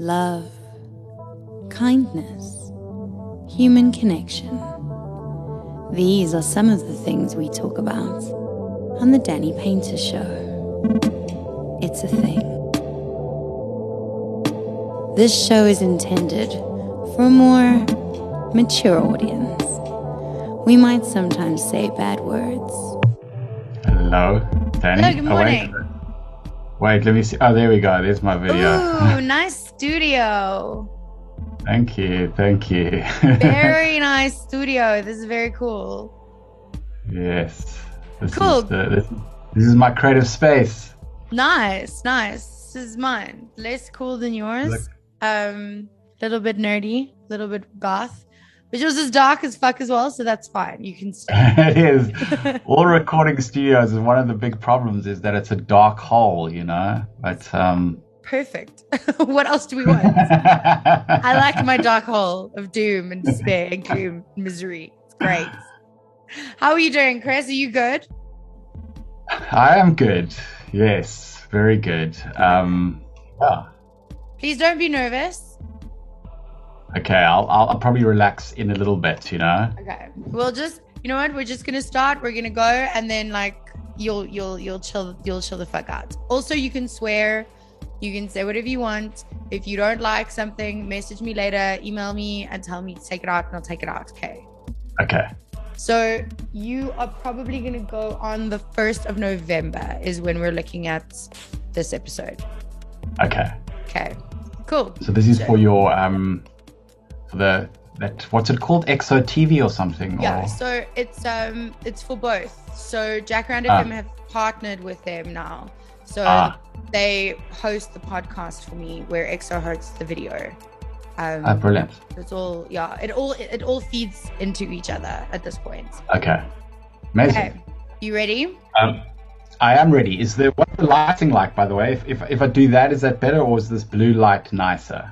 love, kindness, human connection. These are some of the things we talk about on The Danny Painter Show. It's a thing. This show is intended for a more mature audience. We might sometimes say bad words. Hello, Danny. Hello, good Oh, morning. wait. Wait, let me see. Oh, there we go. There's my video. Ooh, nice studio. thank you. Thank you. Very nice studio. This is very cool. yes. This Cool. Is the, this, this is my creative space. Nice, nice. This is mine. Less cool than yours. Look. Um, little bit nerdy, little bit goth. But yours is dark as fuck as well, so that's fine. You can stay. it is. All recording studios is one of the big problems is that it's a dark hole, you know. But um. Perfect. what else do we want? I like my dark hole of doom and despair and gloom and misery. It's great. How are you doing, Chris? Are you good? I am good. Yes, very good. Um. Yeah. Please don't be nervous. Okay. I'll, I'll I'll probably relax in a little bit. You know. Okay. We'll just you know what? We're just gonna start. We're gonna go and then like you'll you'll you'll chill you'll chill the fuck out. Also you can swear, you can say whatever you want. If you don't like something, message me later, email me and tell me to take it out and I'll take it out. Okay. Okay. So you are probably gonna go on the first of November is when we're looking at this episode. Okay. Okay. Cool. So this is for your um, for the that what's it called? Exo TV or something? Yeah, Or, so it's um it's for both. So Jack Ah. FM have partnered with them now. So Ah. they host the podcast for me where EXO hosts the video. Um ah, brilliant. it's all yeah, it all it all feeds into each other at this point. Okay. Amazing. Okay. You ready? Um, I am ready. Is there what's the lighting like? By the way, if, if if I do that, is that better or is this blue light nicer?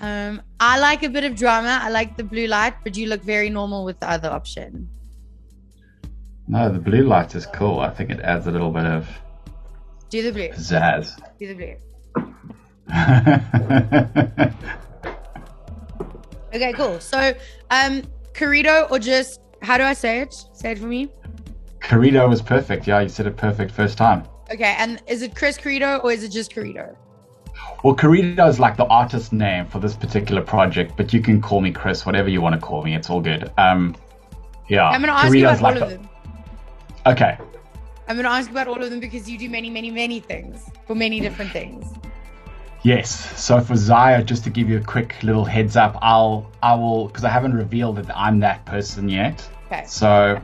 Um I like a bit of drama. I like the blue light, but you look very normal with the other option. No, the blue light is cool. I think it adds a little bit of Do the blue. pizzazz. Do the blue. okay. Cool. So um Querido or just how do I say it? Say it for me. Querido was perfect. Yeah, you said it perfect first time. Okay, and is it Chris Querido or is it just Querido? Well, Querido is like the artist name for this particular project, but you can call me Chris, whatever you want to call me. It's all good. Um, yeah. I'm gonna ask you about all like of the- them. Okay. I'm gonna ask about all of them because you do many, many, many things for many different things. Yes. So for Zaya, just to give you a quick little heads up, I'll I will because I haven't revealed that I'm that person yet. Okay. So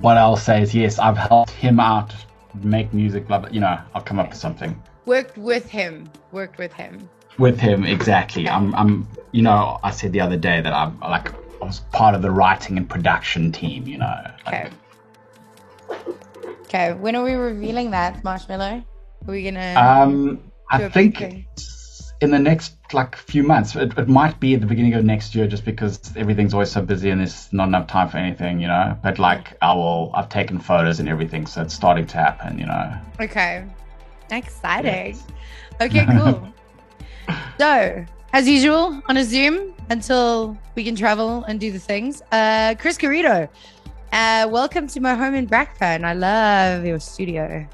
what I'll say is yes, I've helped him out make music. Blah blah. You know, I'll come up with something Worked with him. Worked with him. with him. Exactly. I'm. I'm. You know, I said the other day that I'm like I was part of the writing and production team. You know. Like, Okay. Okay. When are we revealing that, Marshmallow? Are we gonna Um, I think thing. in the next like few months. It, it might be at the beginning of next year, just because everything's always so busy and there's not enough time for anything, you know. But like, I will. I've taken photos and everything, so it's starting to happen, you know. Okay. Exciting. Okay, cool. so, as usual, on a Zoom until we can travel and do the things. Uh Chris Querido. Uh welcome to my home in Brakpan. I love your studio.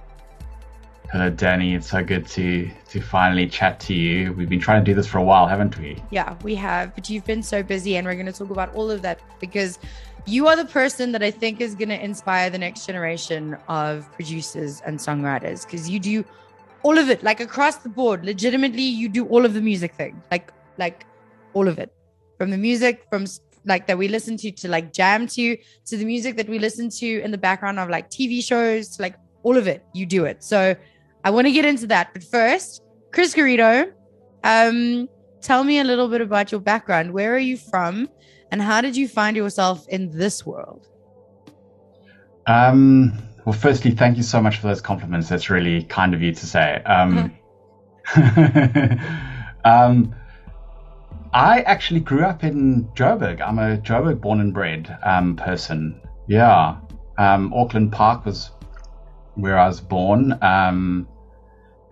Hello, Danny. It's so good to to finally chat to you. We've been trying to do this for a while, haven't we? Yeah, we have, but you've been so busy, and we're going to talk about all of that because you are the person that I think is going to inspire the next generation of producers and songwriters because you do all of it, like across the board. Legitimately, you do all of the music thing, like like all of it, from the music from like that we listen to to like jam to to the music that we listen to in the background of like TV shows, like all of it. You do it. So I want to get into that, but first, Chris Querido, um, tell me a little bit about your background. Where are you from, and how did you find yourself in this world? Um. Well, firstly, thank you so much for those compliments. That's really kind of you to say. Um, um, I actually grew up in Joburg. I'm a Joburg born and bred um, person. Yeah. Um, Auckland Park was where I was born. Um,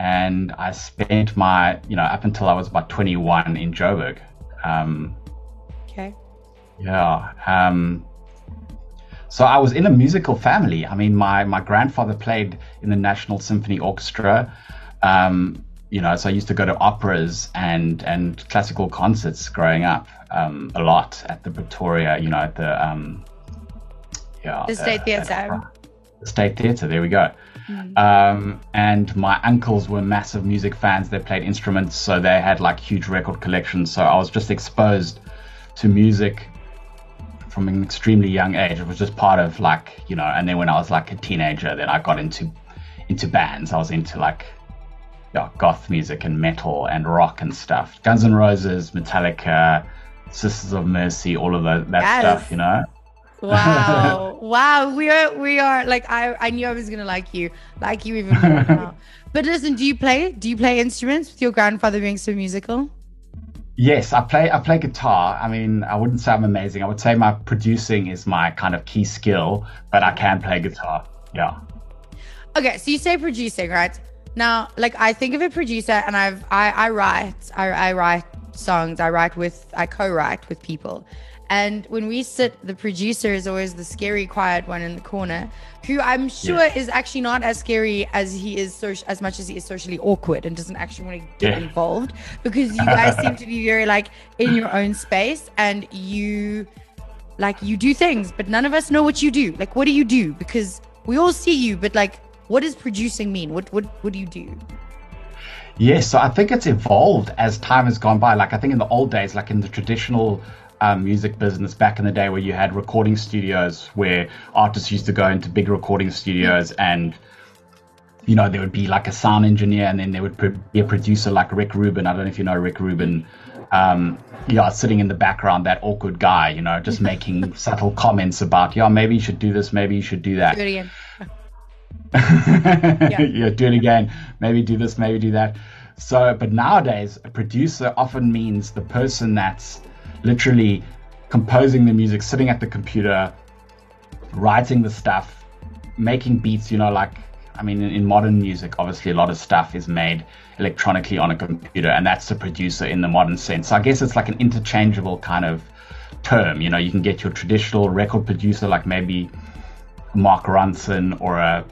and I spent my, you know, up until I was about 21 in Joburg. Um, okay. Yeah. Um, so I was in a musical family. I mean, my my grandfather played in the National Symphony Orchestra. Um, you know, so I used to go to operas and and classical concerts growing up um, a lot at the Pretoria. You know, at the um, yeah, the State Theatre. The State Theatre. There we go. Mm. Um, and my uncles were massive music fans. They played instruments, so they had like huge record collections. So I was just exposed to music from an extremely young age. It was just part of like you know. And then when I was like a teenager, then I got into into bands. I was into like yeah, goth music and metal and rock and stuff. Guns N' Roses, Metallica, Sisters of Mercy, all of that, that yes. stuff, you know. Wow. wow. We are we are like I I knew I was gonna like you. Like you even more now. But listen, do you play do you play instruments with your grandfather being so musical? Yes, I play I play guitar. I mean, I wouldn't say I'm amazing. I would say my producing is my kind of key skill, but I can play guitar. Yeah. Okay, so you say producing, right? Now, like I think of a producer and I've I, I write I, I write songs. I write with I co-write with people. And when we sit, the producer is always the scary, quiet one in the corner, who I'm sure yeah. is actually not as scary as he is, so, as much as he is socially awkward and doesn't actually want to get yeah. involved because you guys seem to be very like in your own space and you like you do things, but none of us know what you do. Like, what do you do? Because we all see you, but like, what does producing mean? What what what do you do? Yes, so I think it's evolved as time has gone by. Like I think in the old days, like in the traditional um, music business back in the day where you had recording studios where artists used to go into big recording studios and you know there would be like a sound engineer and then there would be a producer like Rick Rubin I don't know if you know Rick Rubin um, yeah sitting in the background that awkward guy you know just making subtle comments about yeah maybe you should do this maybe you should do that do it again yeah. yeah do it again maybe do this maybe do that so but nowadays a producer often means the person that's literally composing the music, sitting at the computer, writing the stuff, making beats, you know, like, I mean, in, in, modern music, obviously a lot of stuff is made electronically on a computer, and that's the producer in the modern sense. So I guess it's like an interchangeable kind of term. You know, you can get your traditional record producer, like maybe Mark Ronson or a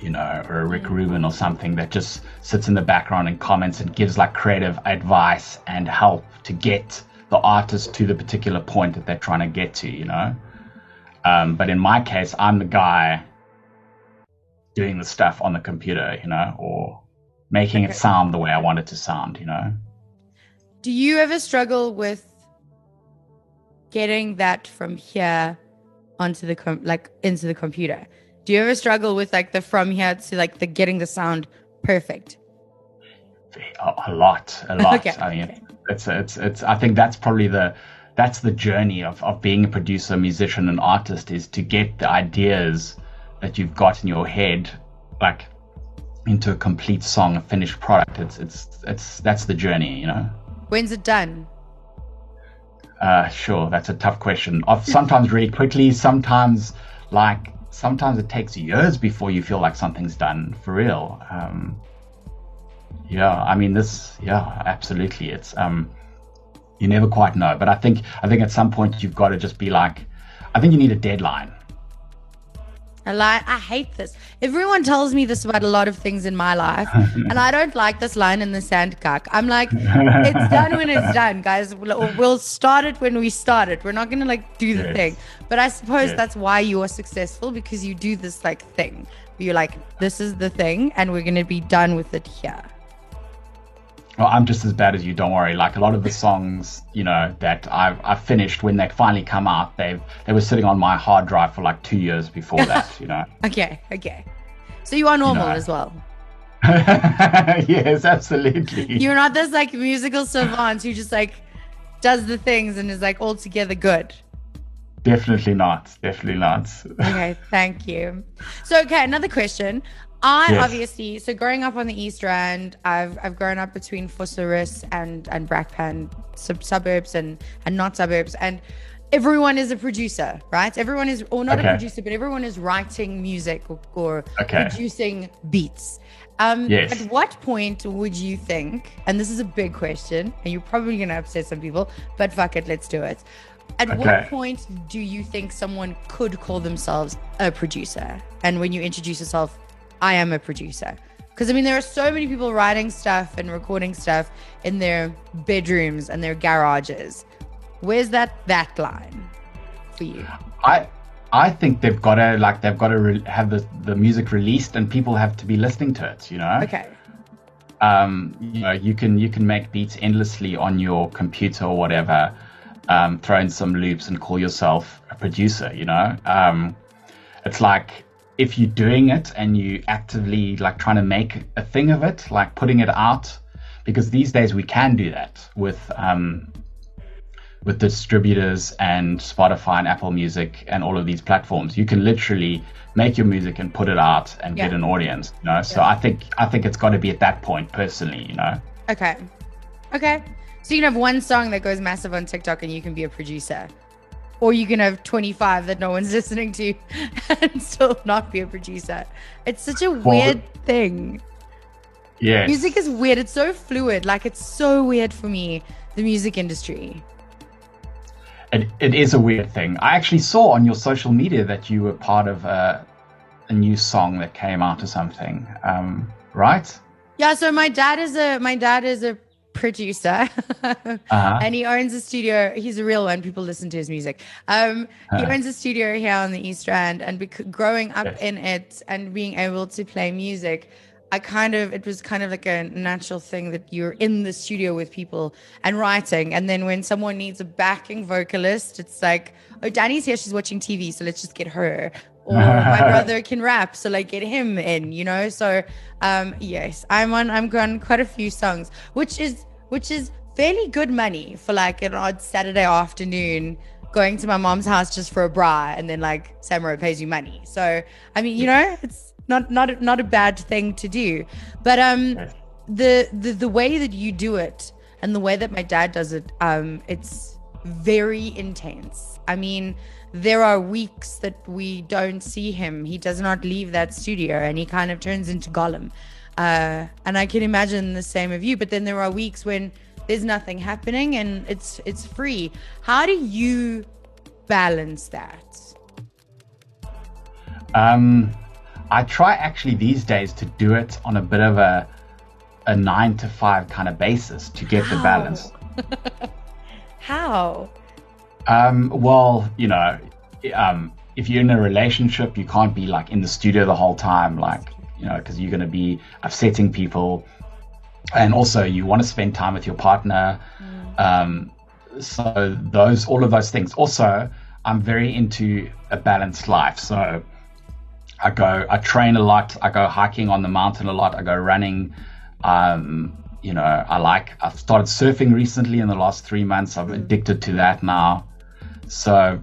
you know, or a Rick Rubin or something that just sits in the background and comments and gives like creative advice and help to get the artist to the particular point that they're trying to get to, you know. Um, but in my case, I'm the guy doing the stuff on the computer, you know, or making it sound the way I want it to sound, you know. Do you ever struggle with getting that from here onto the com- like into the computer? Do you ever struggle with like the from here to like the getting the sound perfect? A, a lot, a lot. okay. I mean, okay it's it's it's I think that's probably the that's the journey of, of being a producer, musician, and artist is to get the ideas that you've got in your head like into a complete song, a finished product. It's it's it's that's the journey, you know. When's it done? Uh, sure, that's a tough question. Sometimes really quickly, sometimes like sometimes it takes years before you feel like something's done for real. Um, yeah, I mean this. Yeah, absolutely. It's um, you never quite know, but I think I think at some point you've got to just be like, I think you need a deadline. I lie. I hate this. Everyone tells me this about a lot of things in my life, and I don't like this line in the sand cock. I'm like, it's done when it's done, guys. We'll, we'll start it when we start it. We're not gonna like do the yes. thing. But I suppose yes. that's why you are successful because you do this like thing. You're like, this is the thing, and we're gonna be done with it here. Well, I'm just as bad as you. Don't worry. Like a lot of the songs, you know, that I've, I've finished when they finally come out, they've they were sitting on my hard drive for like two years before that. You know. okay. Okay. So you are normal you know. as well. yes, absolutely. You're not this like musical savant who just like does the things and is like altogether good. Definitely not. Definitely not. okay, thank you. So, okay, another question. I yes. obviously so growing up on the East End, I've I've grown up between Vosloorus and and Brakpan sub- suburbs and and not suburbs, and everyone is a producer, right? Everyone is, or not Okay. a producer, but everyone is writing music or, or Okay. producing beats. Um, Yes. At what point would you think, and this is a big question, and you're probably going to upset some people, but fuck it, let's do it. At what point do you think someone could call themselves a producer? And when you introduce yourself, I am a producer. Because I mean, there are so many people writing stuff and recording stuff in their bedrooms and their garages. Where's that that line for you? I I think they've got to like they've got to re- have the the music released and people have to be listening to it. You know. Okay. um, you know, you can you can make beats endlessly on your computer or whatever, um, throw in some loops and call yourself a producer. You know, um, it's like if you're doing it and you actively like trying to make a thing of it, like putting it out, because these days we can do that with um, with distributors and Spotify and Apple Music and all of these platforms. You can literally make your music and put it out and get an audience. You know, so Yeah. I think I think it's got to be at that point personally. You know, Okay. Okay. So you can have one song that goes massive on TikTok and you can be a producer. Or you can have 25 that no one's listening to and still not be a producer. It's such a weird thing. yeah. Music is weird. It's so fluid. Like it's so weird for me, the music industry. It, it is a weird thing. I actually saw on your social media that you were part of a, a new song that came out or something, um, right? Yeah, so my dad is a my dad is a producer. Uh-huh. and he owns a studio. He's a real one. People listen to his music. Um, he Uh-huh. owns a studio here on the East Rand, and bec- growing up Yes. in it and being able to play music, I kind of it was kind of like a natural thing that you're in the studio with people and writing, and then when someone needs a backing vocalist, it's like, oh, Danny's here. She's watching TV, so let's just get her. Or my brother can rap, so like get him in, you know. So, um, yes, I'm on. I'm on quite a few songs, which is which is fairly good money for like an odd Saturday afternoon going to my mom's house just for a bra and then like Samurai pays you money. So I mean, you know, it's not not not a bad thing to do. But um the the the way that you do it and the way that my dad does it, um, it's very intense. I mean, there are weeks that we don't see him. He does not leave that studio and he kind of turns into Gollum. Uh, and I can imagine the same of you. But then there are weeks when there's nothing happening and it's it's free. How do you balance that? Um, I try actually these days to do it on a bit of a a nine to five kind of basis to get the balance. How? Um, well, you know, um, if you're in a relationship, you can't be like in the studio the whole time, like you know, because you're going to be upsetting people, and also you want to spend time with your partner. Um, so those, all of those things. Also, I'm very into a balanced life, so I go, I train a lot. I go hiking on the mountain a lot. I go running. Um, you know, I like. I've started surfing recently in the last three months. I'm addicted to that now. So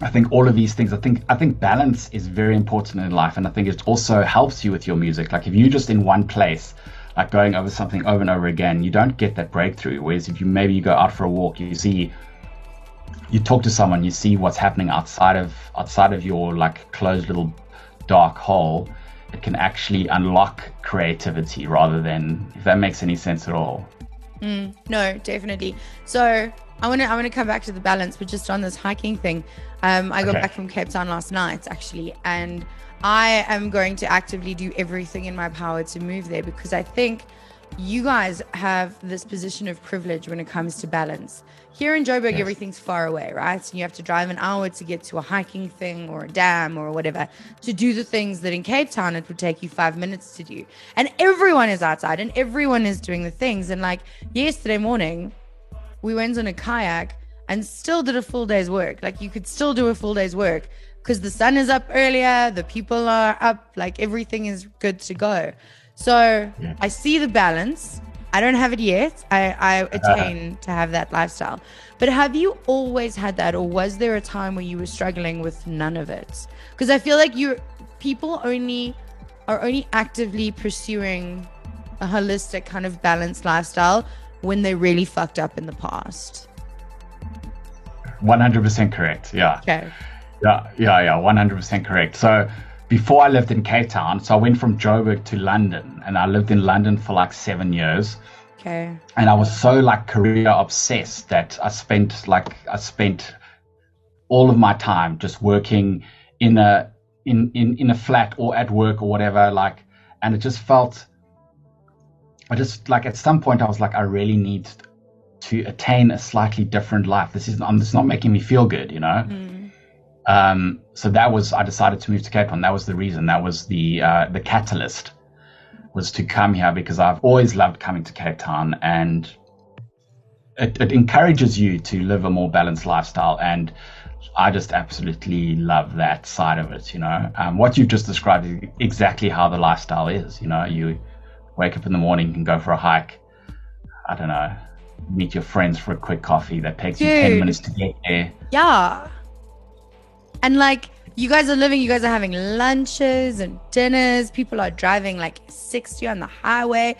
I think all of these things. I think I think balance is very important in life, and I think it also helps you with your music. Like if you're just in one place, like going over something over and over again, you don't get that breakthrough. Whereas if you maybe you go out for a walk, you see you talk to someone, you see what's happening outside of outside of your like closed little dark hole. It can actually unlock creativity rather than if that makes any sense at all. Mm, no, definitely. So I want to I want to come back to the balance, but just on this hiking thing. Um, I got Okay. back from Cape Town last night actually, and I am going to actively do everything in my power to move there because I think you guys have this position of privilege when it comes to balance. Here in Joburg, Yes. everything's far away, right? And you have to drive an hour to get to a hiking thing or a dam or whatever to do the things that in Cape Town it would take you five minutes to do. And everyone is outside and everyone is doing the things. And like yesterday morning, we went on a kayak and still did a full day's work. Like you could still do a full day's work because the sun is up earlier, the people are up, like everything is good to go. So Yeah. I see the balance. I don't have it yet. I, I attain to have that lifestyle. But have you always had that, or was there a time where you were struggling with none of it? Because I feel like you people only are only actively pursuing a holistic kind of balanced lifestyle when they really fucked up in the past. 100% correct. Yeah. Okay. Yeah, yeah, yeah, 100% correct. So before I lived in Cape Town, so I went from Joburg to London, and I lived in London for like seven years. Okay. And I was so like career obsessed that I spent like I spent all of my time just working in a in in in a flat or at work or whatever. Like, and it just felt. I just like at some point I was like I really need to attain a slightly different life. This is I'm this is not making me feel good, you know. Mm. Um, so that was I decided to move to Cape Town. That was the reason. That was the uh, the catalyst was to come here because I've always loved coming to Cape Town and it, it encourages you to live a more balanced lifestyle and I just absolutely love that side of it. You know, um, what you've just described is exactly how the lifestyle is. You know, you wake up in the morning and go for a hike. I don't know, meet your friends for a quick coffee that takes you ten minutes to get there. Yeah. And like you guys are living, you guys are having lunches and dinners. People are driving like 60 on the highway.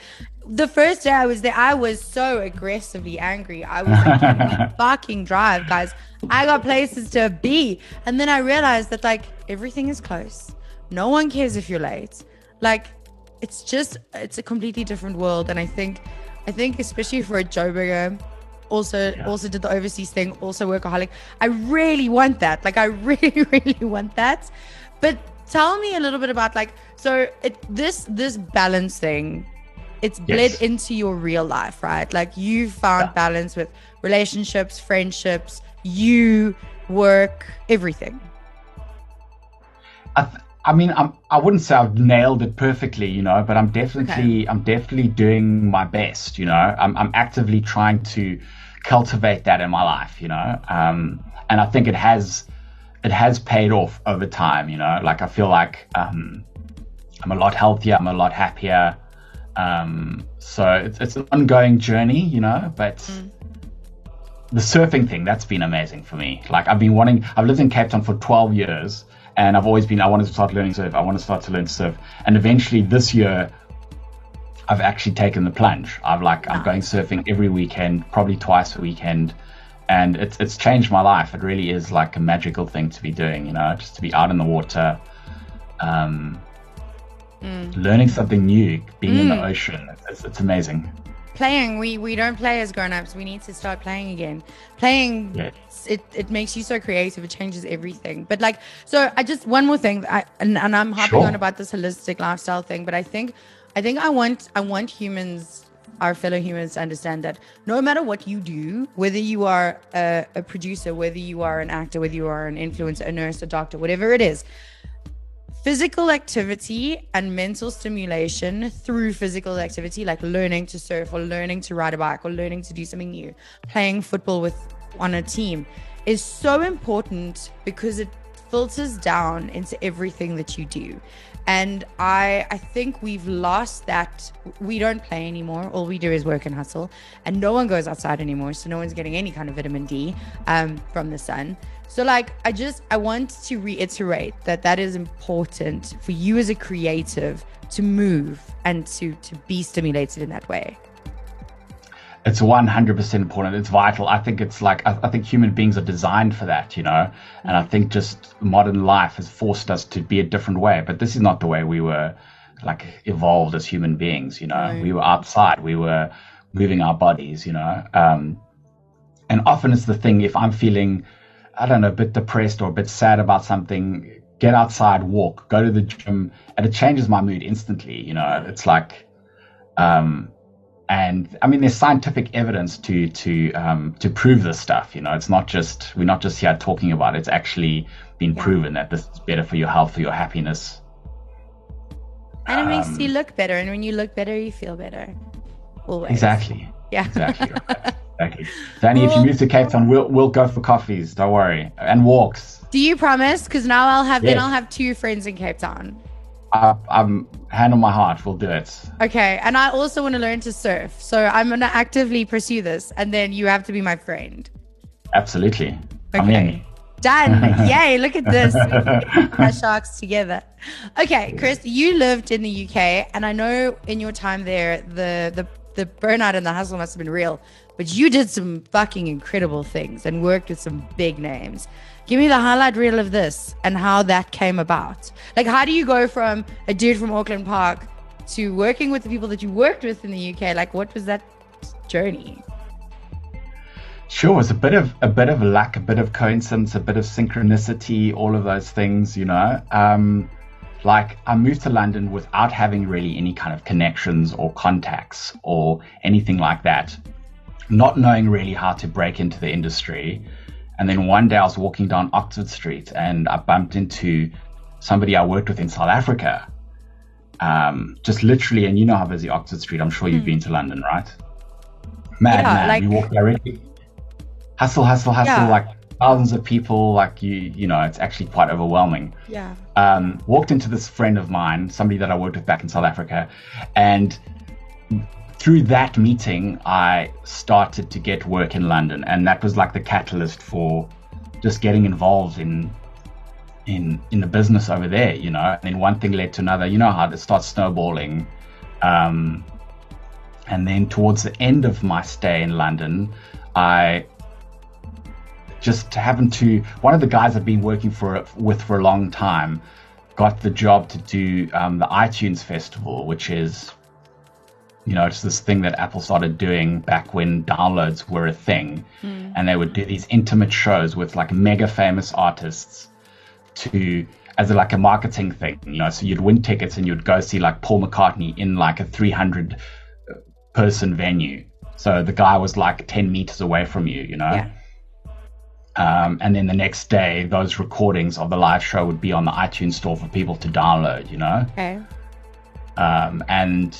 The first day I was there, I was so aggressively angry. I was like, fucking drive, guys. I got places to be. And then I realized that like everything is close. No one cares if you're late. Like it's just it's a completely different world. And I think I think especially for a Joburger, also Yeah. also did the overseas thing, also workaholic. I really want that. Like I really, really want that. But tell me a little bit about like so it this this balance thing, it's bled Yes. into your real life, right? Like you found Yeah. balance with relationships, friendships, you, work, everything. I, th- I mean, I'm, I wouldn't say I've nailed it perfectly, you know, but I'm definitely, I'm definitely doing my best, you know. I'm, I'm actively trying to cultivate that in my life, you know. Um, and I think it has, it has paid off over time, you know. Like I feel like um, I'm a lot healthier, I'm a lot happier. Um, so it's, it's an ongoing journey, you know, but the surfing thing that's been amazing for me like i've been wanting i've lived in cape town for 12 years and i've always been i wanted to start learning surf. I want to start to learn surf. And eventually this year i've actually taken the plunge. I've like i'm going surfing every weekend probably twice a weekend. And it's it's changed my life. It really is like a magical thing to be doing you know just to be out in the water um learning something new being in the ocean. It's, it's amazing playing we we don't play as grown-ups. We need to start playing again. Playing it, it makes you so creative. It changes everything. But like so i just one more thing. I, and, and i'm hopping Sure. on about this holistic lifestyle thing but i think i think i want i want humans our fellow humans to understand that no matter what you do whether you are a, a producer whether you are an actor whether you are an influencer a nurse a doctor whatever it is physical activity and mental stimulation through physical activity, like learning to surf or learning to ride a bike or learning to do something new, playing football with on a team, is so important because it filters down into everything that you do. And I I think we've lost that we don't play anymore. All we do is work and hustle. And no one goes outside anymore. So no one's getting any kind of vitamin D um, from the sun. So like I just I want to reiterate that that is important for you as a creative to move and to to be stimulated in that way. It's 100% important. It's vital. I think it's like I, I think human beings are designed for that you know? And i think just modern life has forced us to be a different way. But this is not the way we were like evolved as human beings you know? Right. we were outside. We were moving our bodies you know? Um, and often it's the thing if i'm feeling i don't know a bit depressed or a bit sad about something get outside walk go to the gym and it changes my mood instantly you know? It's like um, and I mean, there's scientific evidence to to um, to prove this stuff. You know, it's not just we're not just here talking about it. It's actually been Yeah. proven that this is better for your health, for your happiness. And it makes Um, you look better. And when you look better, you feel better. Always. Exactly. Yeah. Exactly. right. exactly. Danny, if you move to Cape Town, we'll we'll go for coffees. Don't worry, and walks. Do you promise? Because now I'll have then I'll have two friends in Cape Town. I, I'm hand on my heart. We'll do it. Okay. And I also want to learn to surf. So I'm gonna actively pursue this. And then you have to be my friend. Absolutely. I'm Okay. Done. Yay, look at this. Our sharks together. Okay, Chris, you lived in the UK, and I know in your time there, the the the burnout and the hustle must have been real. But you did some fucking incredible things and worked with some big names. Give me the highlight reel of this and how that came about. Like, how do you go from a dude from Auckland Park to working with the people that you worked with in the UK? Like, what was that journey? Sure, it's a bit of a bit of luck, a bit of coincidence, a bit of synchronicity, all of those things, you know. Um, like I moved to London without having really any kind of connections or contacts or anything like that, not knowing really how to break into the industry. And then one day I was walking down Oxford Street and I bumped into somebody I worked with in South Africa. Um, just literally, and you know how busy Oxford Street. I'm sure you've mm. been to London, right? Mad, yeah, man. Like, you walk directly hustle, hustle, hustle, yeah. like thousands of people, like you, you know, it's actually quite overwhelming. Yeah. Um, walked into this friend of mine, somebody that I worked with back in South Africa, and through that meeting, I started to get work in London, and that was like the catalyst for just getting involved in in in the business over there, you know. And then one thing led to another. You know how it starts snowballing. Um, and then towards the end of my stay in London, I just happened to one of the guys I've been working for with for a long time got the job to do um, the iTunes Festival, which is you know it's this thing that Apple started doing back when downloads were a thing, mm. and they would do these intimate shows with like mega famous artists to as a, like a marketing thing, you know. So you'd win tickets and you'd go see like Paul McCartney in like a 300 person venue. So the guy was like 10 meters away from you, you know. Yeah um, and then the next day, those recordings of the live show would be on the iTunes store for people to download, you know? Okay. Um, and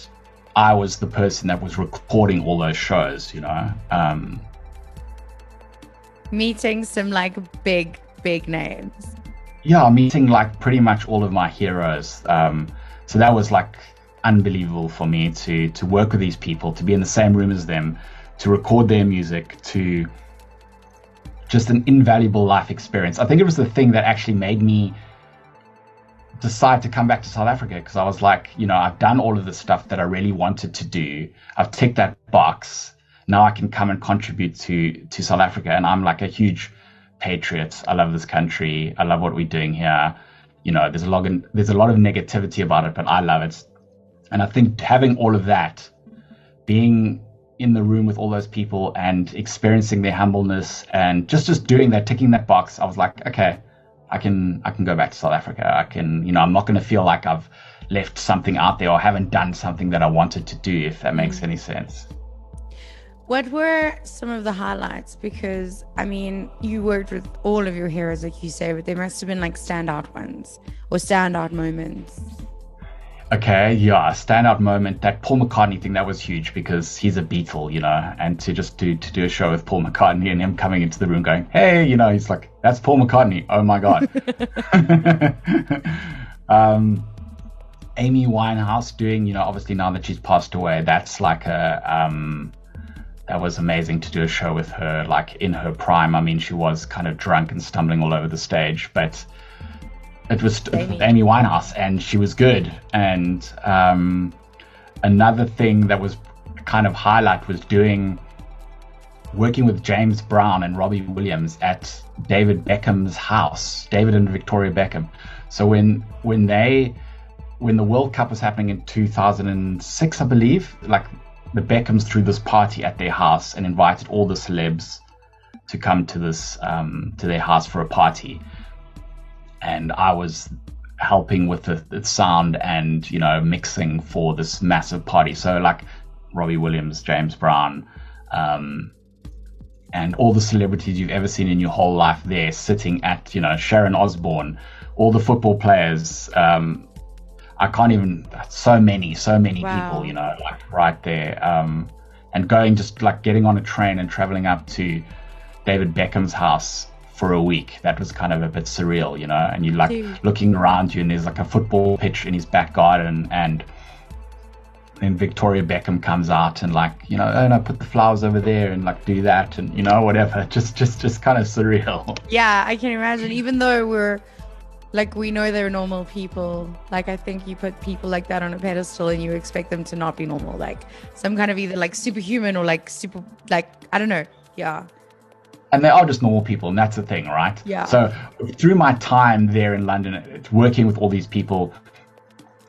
I was the person that was recording all those shows, you know? Um, meeting some like big, big names. Yeah, meeting like pretty much all of my heroes. Um, so that was like unbelievable for me to to work with these people, to be in the same room as them, to record their music, to just an invaluable life experience. I think it was the thing that actually made me decide to come back to South Africa because I was like, you know, I've done all of the stuff that I really wanted to do. I've ticked that box. Now I can come and contribute to to South Africa, and I'm like a huge patriot. I love this country. I love what we're doing here. You know, there's a lot of, there's a lot of negativity about it, but I love it. And I think having all of that, being in the room with all those people and experiencing their humbleness and just just doing that, ticking that box, I was like, okay, I can I can go back to South Africa. I can, you know, I'm not going to feel like I've left something out there or haven't done something that I wanted to do, if that makes any sense. What were some of the highlights? Because I mean, you worked with all of your heroes, like you say, but there must have been like standout ones or standout moments. Okay, yeah, standout moment. That Paul McCartney thing that was huge because he's a Beatle, you know, and to just do to do a show with Paul McCartney and him coming into the room going, "Hey," you know, he's like, "That's Paul McCartney." Oh my god. um, Amy Winehouse doing, you know, obviously now that she's passed away, that's like a um, that was amazing to do a show with her, like in her prime. I mean, she was kind of drunk and stumbling all over the stage, but it was Amy. Amy Winehouse, and she was good. And um, another thing that was kind of highlight was doing working with James Brown and Robbie Williams at David Beckham's house, David and Victoria Beckham. So when when they when the World Cup was happening in 2006, I believe, like the Beckhams threw this party at their house and invited all the celebs to come to this um, to their house for a party and I was helping with the, the, sound and you know mixing for this massive party. So like Robbie Williams, James Brown, um, and all the celebrities you've ever seen in your whole life there, sitting at you know Sharon Osbourne, all the football players. Um, I can't even so many, so many wow. people, you know, like right there. Um, and going just like getting on a train and traveling up to David Beckham's house for a week. That was kind of a bit surreal, you know. And you're like Dude. looking around you, and there's like a football pitch in his back garden, and then Victoria Beckham comes out and like you know, oh no, put the flowers over there and like do that and you know whatever. Just just just kind of surreal. Yeah, I can imagine. Even though we're like we know they're normal people. Like I think you put people like that on a pedestal and you expect them to not be normal, like some kind of either like superhuman or like super, like I don't know. Yeah. And they are just normal people, and that's the thing, right? Yeah. So through my time there in London, working with all these people,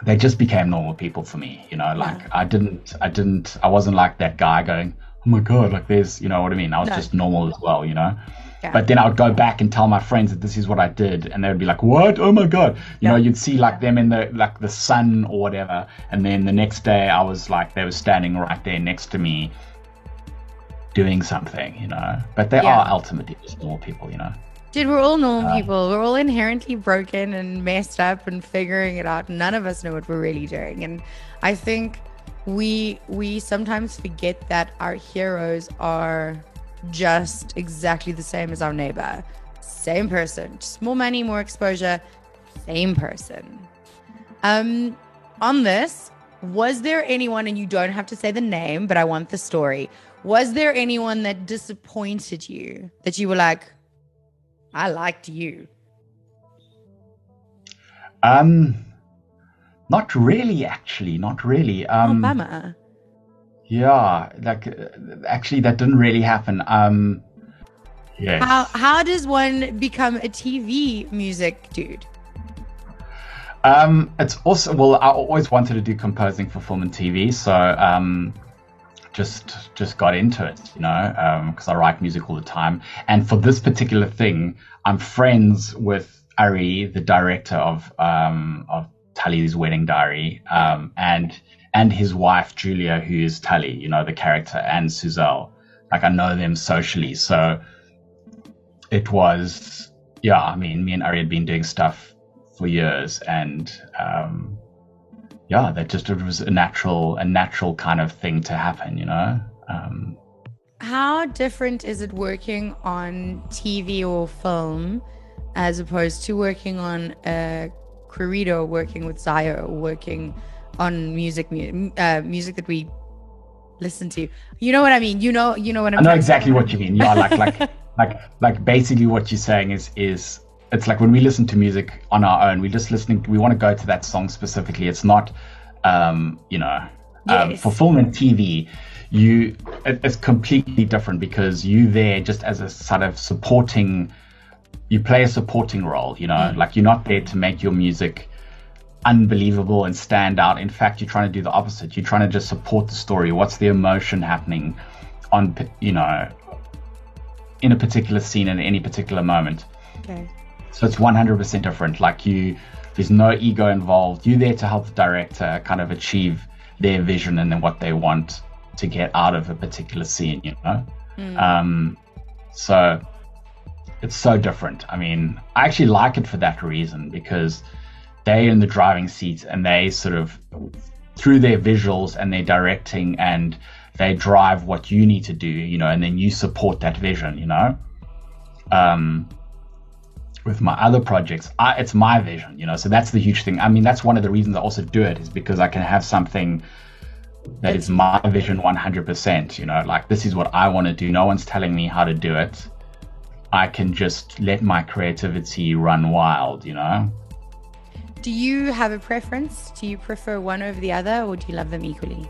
they just became normal people for me. You know, like Yeah. I didn't, I didn't, I wasn't like that guy going, "Oh my god," like there's, you know what I mean? I was No. just normal as well, you know. Yeah. But then I would go back and tell my friends that this is what I did, and they would be like, "What? Oh my god!" You Yeah. know, you'd see like them in the like the sun or whatever, and then the next day I was like, they were standing right there next to me, doing something, you know. But they Yeah. are ultimately just normal people, you know. Dude, we're all normal Uh, people. We're all inherently broken and messed up and figuring it out. None of us know what we're really doing. And I think we we sometimes forget that our heroes are just exactly the same as our neighbor. Same person. Just more money, more exposure. Same person. Um on this, was there anyone and you don't have to say the name, but I want the story. Was there anyone that disappointed you that you were like, I liked you. Um, not really, actually, not really. Um, oh, bummer. yeah, like uh, actually, that didn't really happen. Um, yes. How how does one become a TV music dude? Um, it's also well, I always wanted to do composing for film and TV, so um, just just got into it, you know, because I write music all the time. And for this particular thing, I'm friends with Ari, the director of um, of Tali's Wedding Diary, um, and and his wife Julia, who is Tully, you know, the character, and Suzelle. Like I know them socially, so it was yeah. I mean, me and Ari had been doing stuff for years and um, yeah that just it was a natural a natural kind of thing to happen you know um, How different is it working on TV or film as opposed to working on a Querido, working with Zaya, or working on music, mu- uh, music that we listen to? You know what I mean? You know, you know what I'm. i know exactly say? what you mean yeah like like like like basically what you're saying is is it's like when we listen to music on our own we're just listening we want to go to that song specifically. It's not um you know um, for film and tv you it, it's completely different because you there just as a sort of supporting you play a supporting role you know? Like you're not there to make your music unbelievable and stand out. In fact you're trying to do the opposite. You're trying to just support the story. What's the emotion happening on you know in a particular scene at any particular moment? Okay. So it's 100% different. Like you, there's no ego involved. You're there to help the director kind of achieve their vision and then what they want to get out of a particular scene, you know? Um, so it's so different. I mean, I actually like it for that reason because they're in the driving seat and they sort of, through their visuals and their directing and they drive what you need to do, you know, and then you support that vision, you know? Um, with my other projects, I, it's my vision, you know. So that's the huge thing. I mean, that's one of the reasons I also do it is because I can have something that is my vision 100%. You know, like this is what I want to do. No one's telling me how to do it. I can just let my creativity run wild, you know. Do you have a preference? Do you prefer one over the other, or do you love them equally?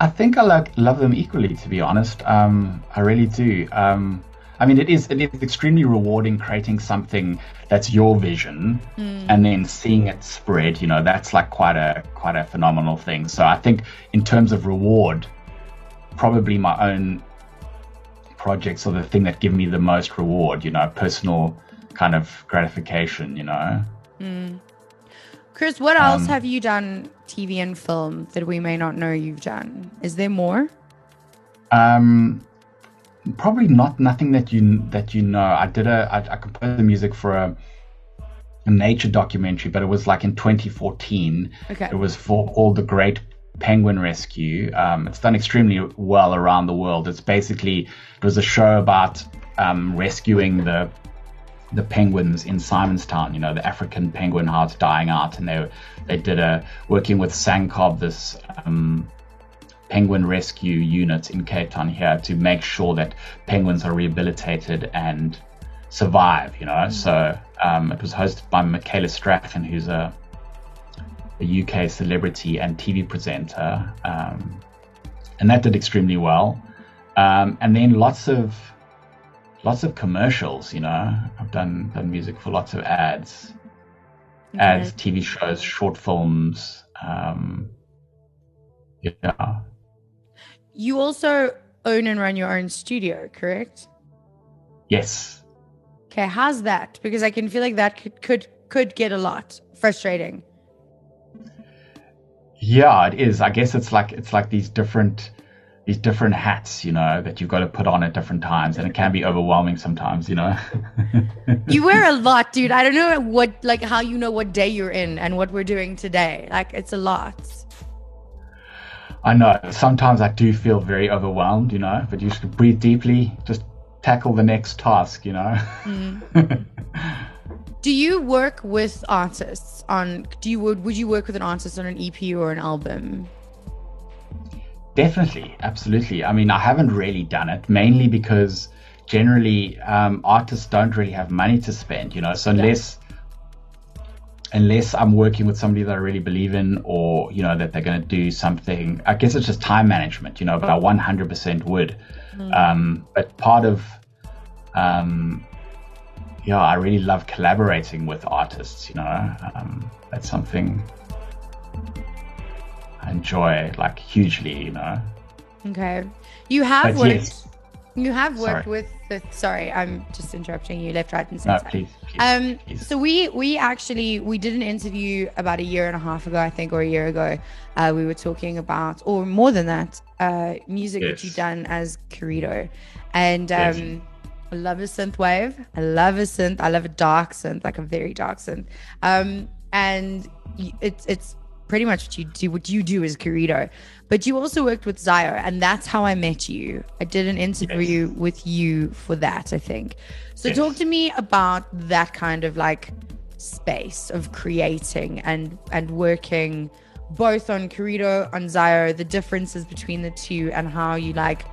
I think I like love them equally, to be honest. Um, I really do. Um, I mean, it is it is extremely rewarding creating something that's your vision, and then seeing it spread. You know, that's like quite a quite a phenomenal thing. So I think in terms of reward, probably my own projects are the thing that give me the most reward. You know, personal kind of gratification. You know. Chris, what else Um, have you done TV and film that we may not know you've done? Is there more? Um, probably not nothing that you that you know. I did a I, I composed the music for a, a nature documentary, but it was like in 2014. Okay. It was for all the Great Penguin Rescue. Um, it's done extremely well around the world. It's basically it was a show about um, rescuing the the penguins in Simonstown, you know, the African penguin, how it's dying out, and they they did a working with SANCCOB, this um, penguin rescue unit in Cape Town here, to make sure that penguins are rehabilitated and survive, you know. Mm-hmm. So um, it was hosted by Michaela Strachan, who's a, a UK celebrity and TV presenter, um, and that did extremely well. Um, and then lots of lots of commercials, you know. I've done done music for lots of ads, okay. ads, TV shows, short films. Um, yeah. You also own and run your own studio, correct? Yes. Okay, how's that? Because I can feel like that could could could get a lot frustrating. Yeah, it is. I guess it's like it's like these different these different hats, you know, that you've got to put on at different times, and it can be overwhelming sometimes, you know. you wear a lot, dude. I don't know what, like, how you know what day you're in and what we're doing today. Like, it's a lot. I know. Sometimes I do feel very overwhelmed, you know, but you should breathe deeply, just tackle the next task, you know. Mm. do you work with artists on? Do you would would you work with an artist on an EP or an album? Definitely, absolutely. I mean, I haven't really done it mainly because generally um, artists don't really have money to spend, you know. So unless unless I'm working with somebody that I really believe in, or you know that they're going to do something, I guess it's just time management, you know. But I 100% would. Mm. Um, but part of um, yeah, I really love collaborating with artists. You know, um, that's something I enjoy like hugely, you know. Okay. You have but worked yes. You have worked sorry. with the sorry, I'm just interrupting you left, right, and center. No, please, please, um please. so we we actually we did an interview about a year and a half ago, I think, or a year ago. Uh, we were talking about or more than that, uh music yes. that you've done as Querido. And um yes. I love a synth wave. I love a synth. I love a dark synth, like a very dark synth. Um, and it's it's pretty much what you do what you do as Querido. But you also worked with Zio, and that's how I met you. I did an interview yes. with you for that, I think. So yes. talk to me about that kind of like space of creating and and working both on Querido, on Zio, the differences between the two and how you like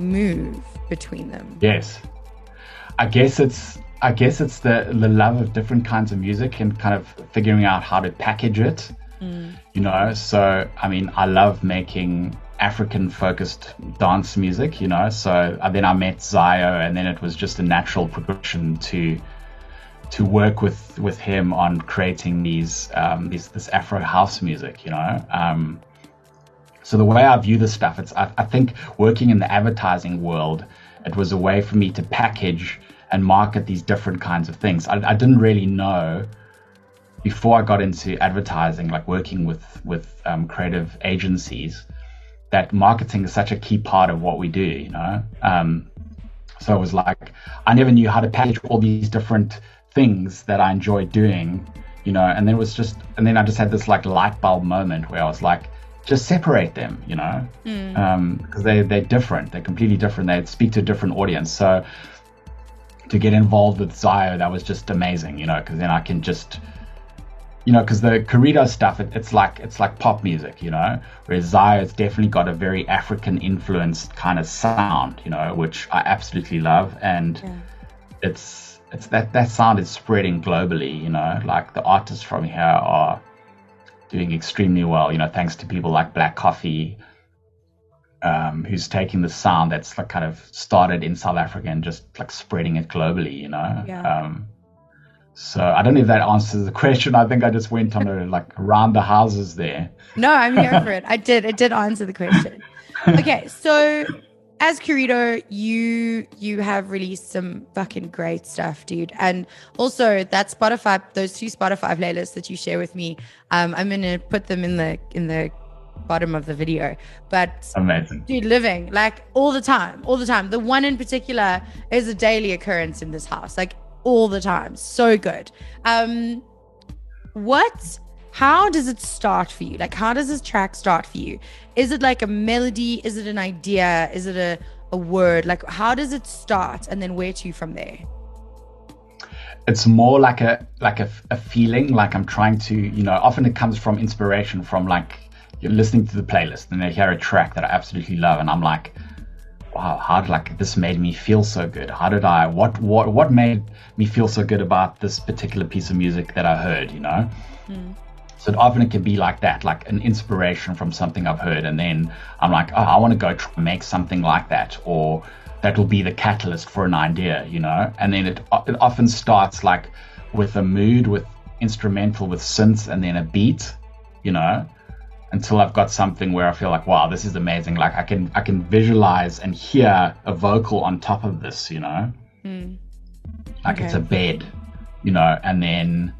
move between them. Yes. I guess it's I guess it's the the love of different kinds of music and kind of figuring out how to package it. Mm. You know, so I mean, I love making African focused dance music. You know, so uh, then I met Zio, and then it was just a natural progression to to work with with him on creating these um, these this Afro house music. You know. Um, so the way I view this stuff, it's I, I think working in the advertising world, it was a way for me to package and market these different kinds of things. I, I didn't really know before I got into advertising, like working with with um, creative agencies, that marketing is such a key part of what we do. You know, um, so it was like I never knew how to package all these different things that I enjoyed doing. You know, and then it was just, and then I just had this like light bulb moment where I was like, just separate them, you know, because mm. um, they they're different. They're completely different. They speak to a different audience. So to get involved with Zio, that was just amazing, you know, because then I can just, you know, because the Querido stuff, it, it's like it's like pop music, you know, whereas Zio, it's definitely got a very African influenced kind of sound, you know, which I absolutely love, and yeah. it's it's that that sound is spreading globally, you know, like the artists from here are doing extremely well, you know, thanks to people like Black Coffee um, who's taking the sound that's like kind of started in South Africa and just like spreading it globally, you know. Yeah. Um, so I don't know if that answers the question. I think I just went on a like around the houses there. No, I'm here for it. I did. It did answer the question. Okay, so as Querido, you you have released some fucking great stuff, dude. And also that Spotify, those two Spotify playlists that you share with me, um, I'm gonna put them in the in the bottom of the video. But amazing, dude, living like all the time, all the time. The one in particular is a daily occurrence in this house, like all the time. So good. Um, what? How does it start for you? Like, how does this track start for you? Is it like a melody? Is it an idea? Is it a a word? Like, how does it start, and then where to from there? it's more like a like a, a feeling like i'm trying to you know often it comes from inspiration from like you're listening to the playlist and they hear a track that I absolutely love, and I'm like, wow, how did like this made me feel so good? How did I what what what made me feel so good about this particular piece of music that I heard, you know? Mm. So often it can be like that, like an inspiration from something I've heard, and then I'm like, oh, I want to go try and make something like that, or that will be the catalyst for an idea, you know. And then it it often starts like with a mood, with instrumental, with synths, and then a beat, you know until I've got something where I feel like, wow, this is amazing. Like I can I can visualize and hear a vocal on top of this, you know, mm. like okay. it's a bed, you know, and then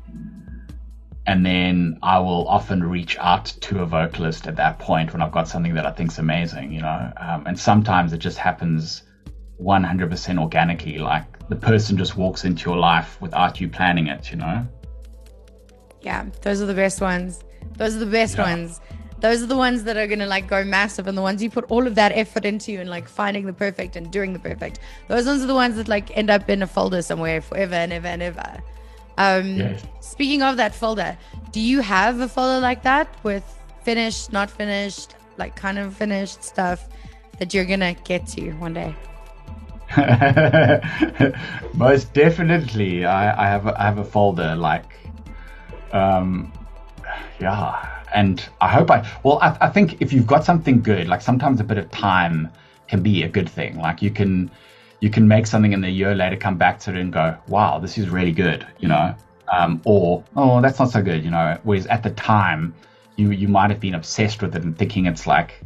and then I will often reach out to a vocalist at that point when I've got something that I think's amazing, you know, um, and sometimes it just happens 100% organically, like the person just walks into your life without you planning it, you know. Yeah, those are the best ones. Those are the best yeah. ones. Those are the ones that are gonna like go massive, and the ones you put all of that effort into, and like finding the perfect and doing the perfect. Those ones are the ones that like end up in a folder somewhere forever and ever and ever. Um, yes. Speaking of that folder, do you have a folder like that with finished, not finished, like kind of finished stuff that you're gonna get to one day? Most definitely, I, I have a, I have a folder like, um, yeah and I hope I well I, I think if you've got something good, like sometimes a bit of time can be a good thing. Like you can you can make something and a year later come back to it and go, wow, this is really good, you know, um, or oh, that's not so good, you know. Whereas at the time, you you might have been obsessed with it and thinking it's like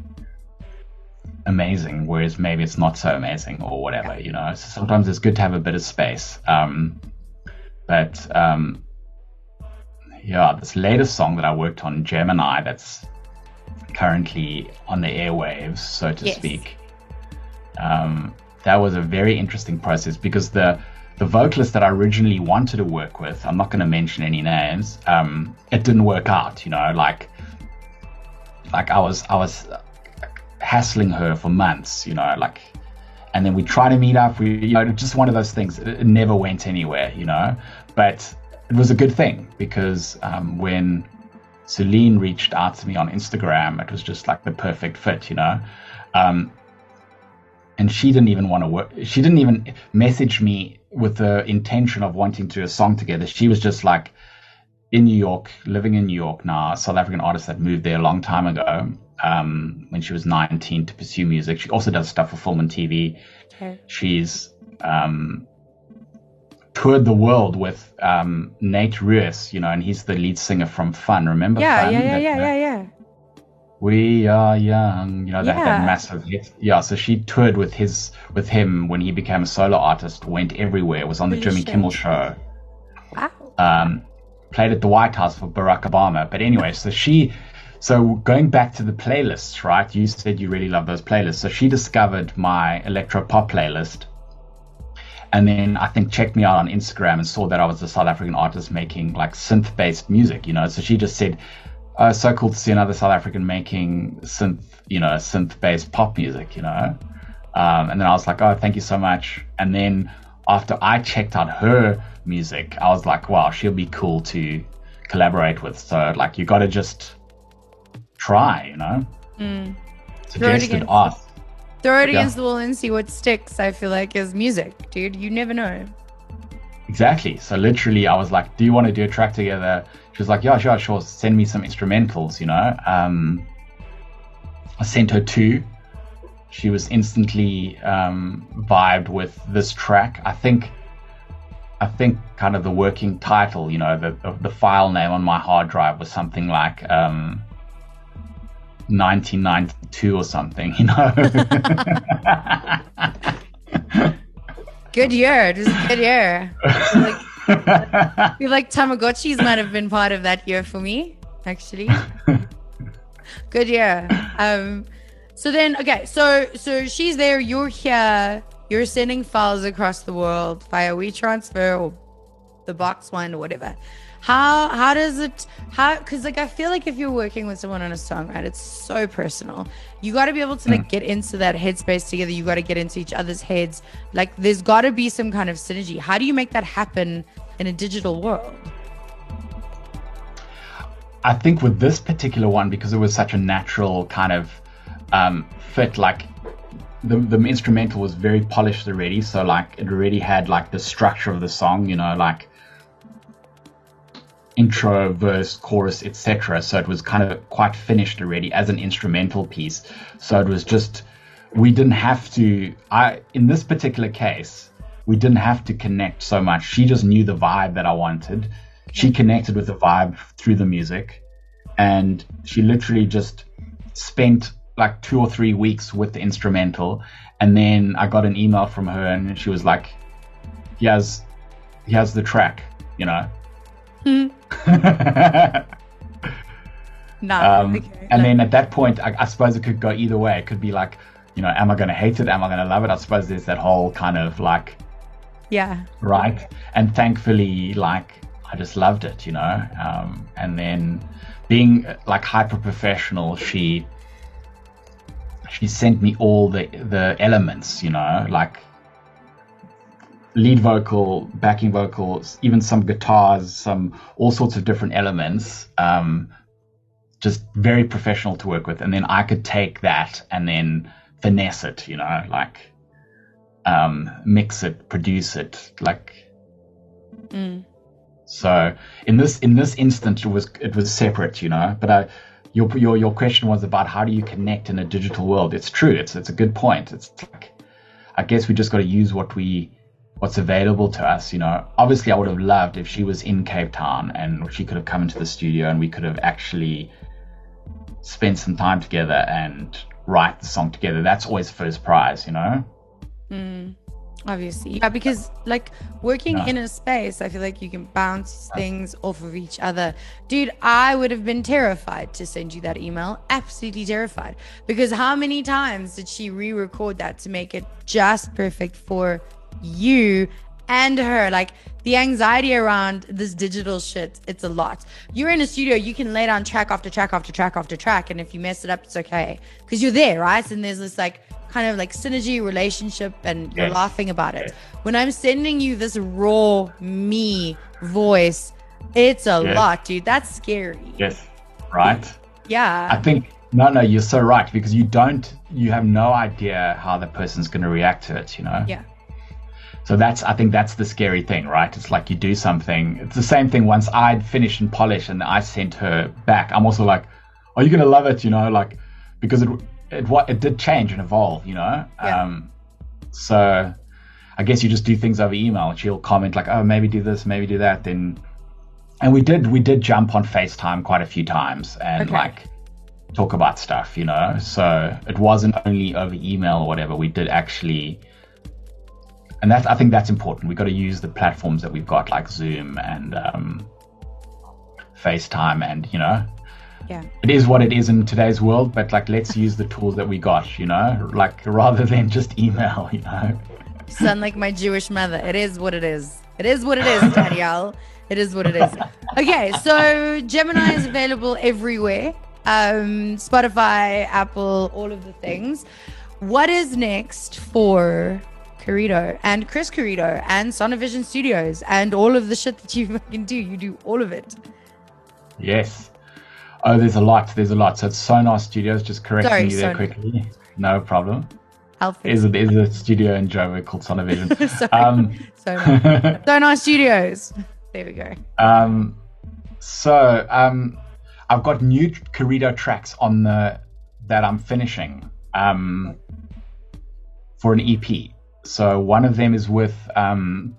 amazing, whereas maybe it's not so amazing or whatever, you know. So sometimes it's good to have a bit of space. Um, but um, yeah, this latest song that I worked on, Gemini, that's currently on the airwaves, so to yes. speak. Um, that was a very interesting process because the the vocalist that I originally wanted to work with, I'm not going to mention any names, um, it didn't work out. You know, like like I was I was hassling her for months. You know, like, and then we try to meet up. We you know just one of those things. It, it never went anywhere. You know, but it was a good thing because um, when Celine reached out to me on Instagram, it was just like the perfect fit, you know. Um, and she didn't even want to work. She didn't even message me with the intention of wanting to do a song together. She was just like in New York, living in New York now, South African artist that moved there a long time ago um, when she was 19 to pursue music. She also does stuff for film and TV. Okay. She's um, toured the world with um, Nate Ruess, you know, and he's the lead singer from Fun. Remember yeah, Fun? Yeah, yeah, that, yeah, yeah, yeah. We are young, you know, that, yeah. that massive hit. Yeah, so she toured with his with him when he became a solo artist, went everywhere, was on the Jimmy Kimmel show. Wow. Um, played at the White House for Barack Obama. But anyway, so she so going back to the playlists, right? You said you really love those playlists. So she discovered my electro pop playlist and then I think checked me out on Instagram and saw that I was a South African artist making like synth based music, you know. So she just said, oh, so cool to see another South African making synth, you know, synth based pop music, you know. Um, and then I was like, oh, thank you so much. And then after I checked out her music, I was like, wow, she'll be cool to collaborate with. So like, you got to just try, you know. Mm. Suggested art Throw it yeah. against the wall and see what sticks, I feel like, is music, dude. You never know. Exactly. So literally, I was like, "Do you want to do a track together?" She was like, "Yeah, sure, sure. Send me some instrumentals." You know. Um, I sent her two. She was instantly um, vibed with this track. I think. I think kind of the working title, you know, the the file name on my hard drive was something like um, 1992 or something, you know. good year. It was a good year. Like, feel like Tamagotchis might have been part of that year for me, actually. good year. Um, so then, okay, so so she's there. You're here. You're sending files across the world via WeTransfer or the box one or whatever how how does it how because like i feel like if you're working with someone on a song right it's so personal. You got to be able to like mm. get into that headspace together. You got to get into each other's heads. Like there's got to be some kind of synergy. How do you make that happen in a digital world? I think with this particular one because it was such a natural kind of um, fit like the the instrumental was very polished already. So like it already had like the structure of the song, you know, like intro, verse, chorus, etc. So it was kind of quite finished already as an instrumental piece. So it was just we didn't have to. I in this particular case, we didn't have to connect so much. She just knew the vibe that I wanted. She connected with the vibe through the music, and she literally just spent like two or three weeks with the instrumental, and then I got an email from her, and she was like, "He has, he has the track," you know. Hmm. no. Um, okay. and then at that point, I, I suppose it could go either way. It could be like, you know, am I going to hate it? Am I going to love it? I suppose there's that whole kind of like, yeah. right? And thankfully, like, I just loved it, you know. Um, and then being like hyper professional, she she sent me all the the elements, you know, like lead vocal, backing vocals, even some guitars, some all sorts of different elements. Um, just very professional to work with, and then I could take that and then finesse it, you know, like um, mix it, produce it, like Mm. so in this in this instance, it was it was separate, you know. But I, your your your question was about how do you connect in a digital world? It's true. It's it's a good point. It's like I guess we just got to use what we what's available to us. You know, obviously, I would have loved if she was in Cape Town and she could have come into the studio and we could have actually spent some time together and write the song together. That's always first prize, you know. Mm, obviously yeah because like working No. in a space i feel like you can bounce things off of each other dude i would have been terrified to send you that email absolutely terrified because how many times did she re-record that to make it just perfect for you and her like the anxiety around this digital shit it's a lot you're in a studio you can lay down track after track after track after track and if you mess it up it's okay because you're there right and there's this like kind of like synergy relationship and you're Yes. laughing about it when i'm sending you this raw me voice it's a Yes. lot dude that's scary Yes. Right. Yeah. I think no, no, you're so right because you don't, you have no idea how the person's going to react to it. You know. yeah So that's, I think that's the scary thing, right? It's like you do something. It's the same thing. Once I'd finished and polished, and I sent her back, I'm also like, "Are you going to love it?" You know, like because it, it, what it did change and evolve. You know. Yeah. Um, so I guess you just do things over email. She'll comment like, "Oh, maybe do this, maybe do that." Then, and we did, we did jump on Facetime quite a few times and Okay. like talk about stuff, you know. So it wasn't only over email or whatever. We did actually, and that's I think that's important. We've got to use the platforms that we've got, like Zoom and um, FaceTime, and you know, yeah it is what it is in today's world. But like, let's use the tools that we got, you know, like rather than just email, you know. You sound like my Jewish mother. It is what it is. It is what it is, Danielle. It is what it is. Okay, so Gemini is available everywhere. Um, Spotify, Apple, all of the things. What is next for Querido and Chris Querido and Sonovision Studios and all of the shit that you fucking do? You do all of it. Yes. Oh, there's a lot. There's a lot. So it's Sonar Studios. Just correcting Sorry, you there Sonar. quickly. No problem. Is it is a studio in Joburg called Sonovision. Sorry. um, Sonar. Sonar Studios. There we go. Um, so um, I've got new Querido tracks on the that I'm finishing um, for an EP. So one of them is with um,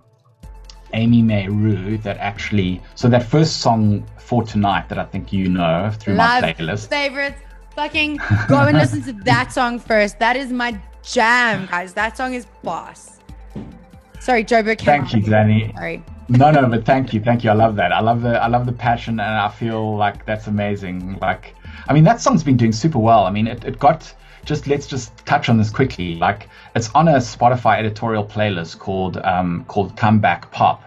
Amy May Rue. That actually, so that first song for tonight that I think you know through Love my playlist. favorites. Fucking go and listen to that song first. That is my jam, guys. That song is boss. Sorry, Joburg. came Thank you. Danny. Sorry. no, no, but thank you, thank you. I love that. I love the, I love the passion, and I feel like that's amazing. Like, I mean, that song's been doing super well. I mean, it, it got just let's just touch on this quickly. Like, it's on a Spotify editorial playlist called um, called Comeback Pop,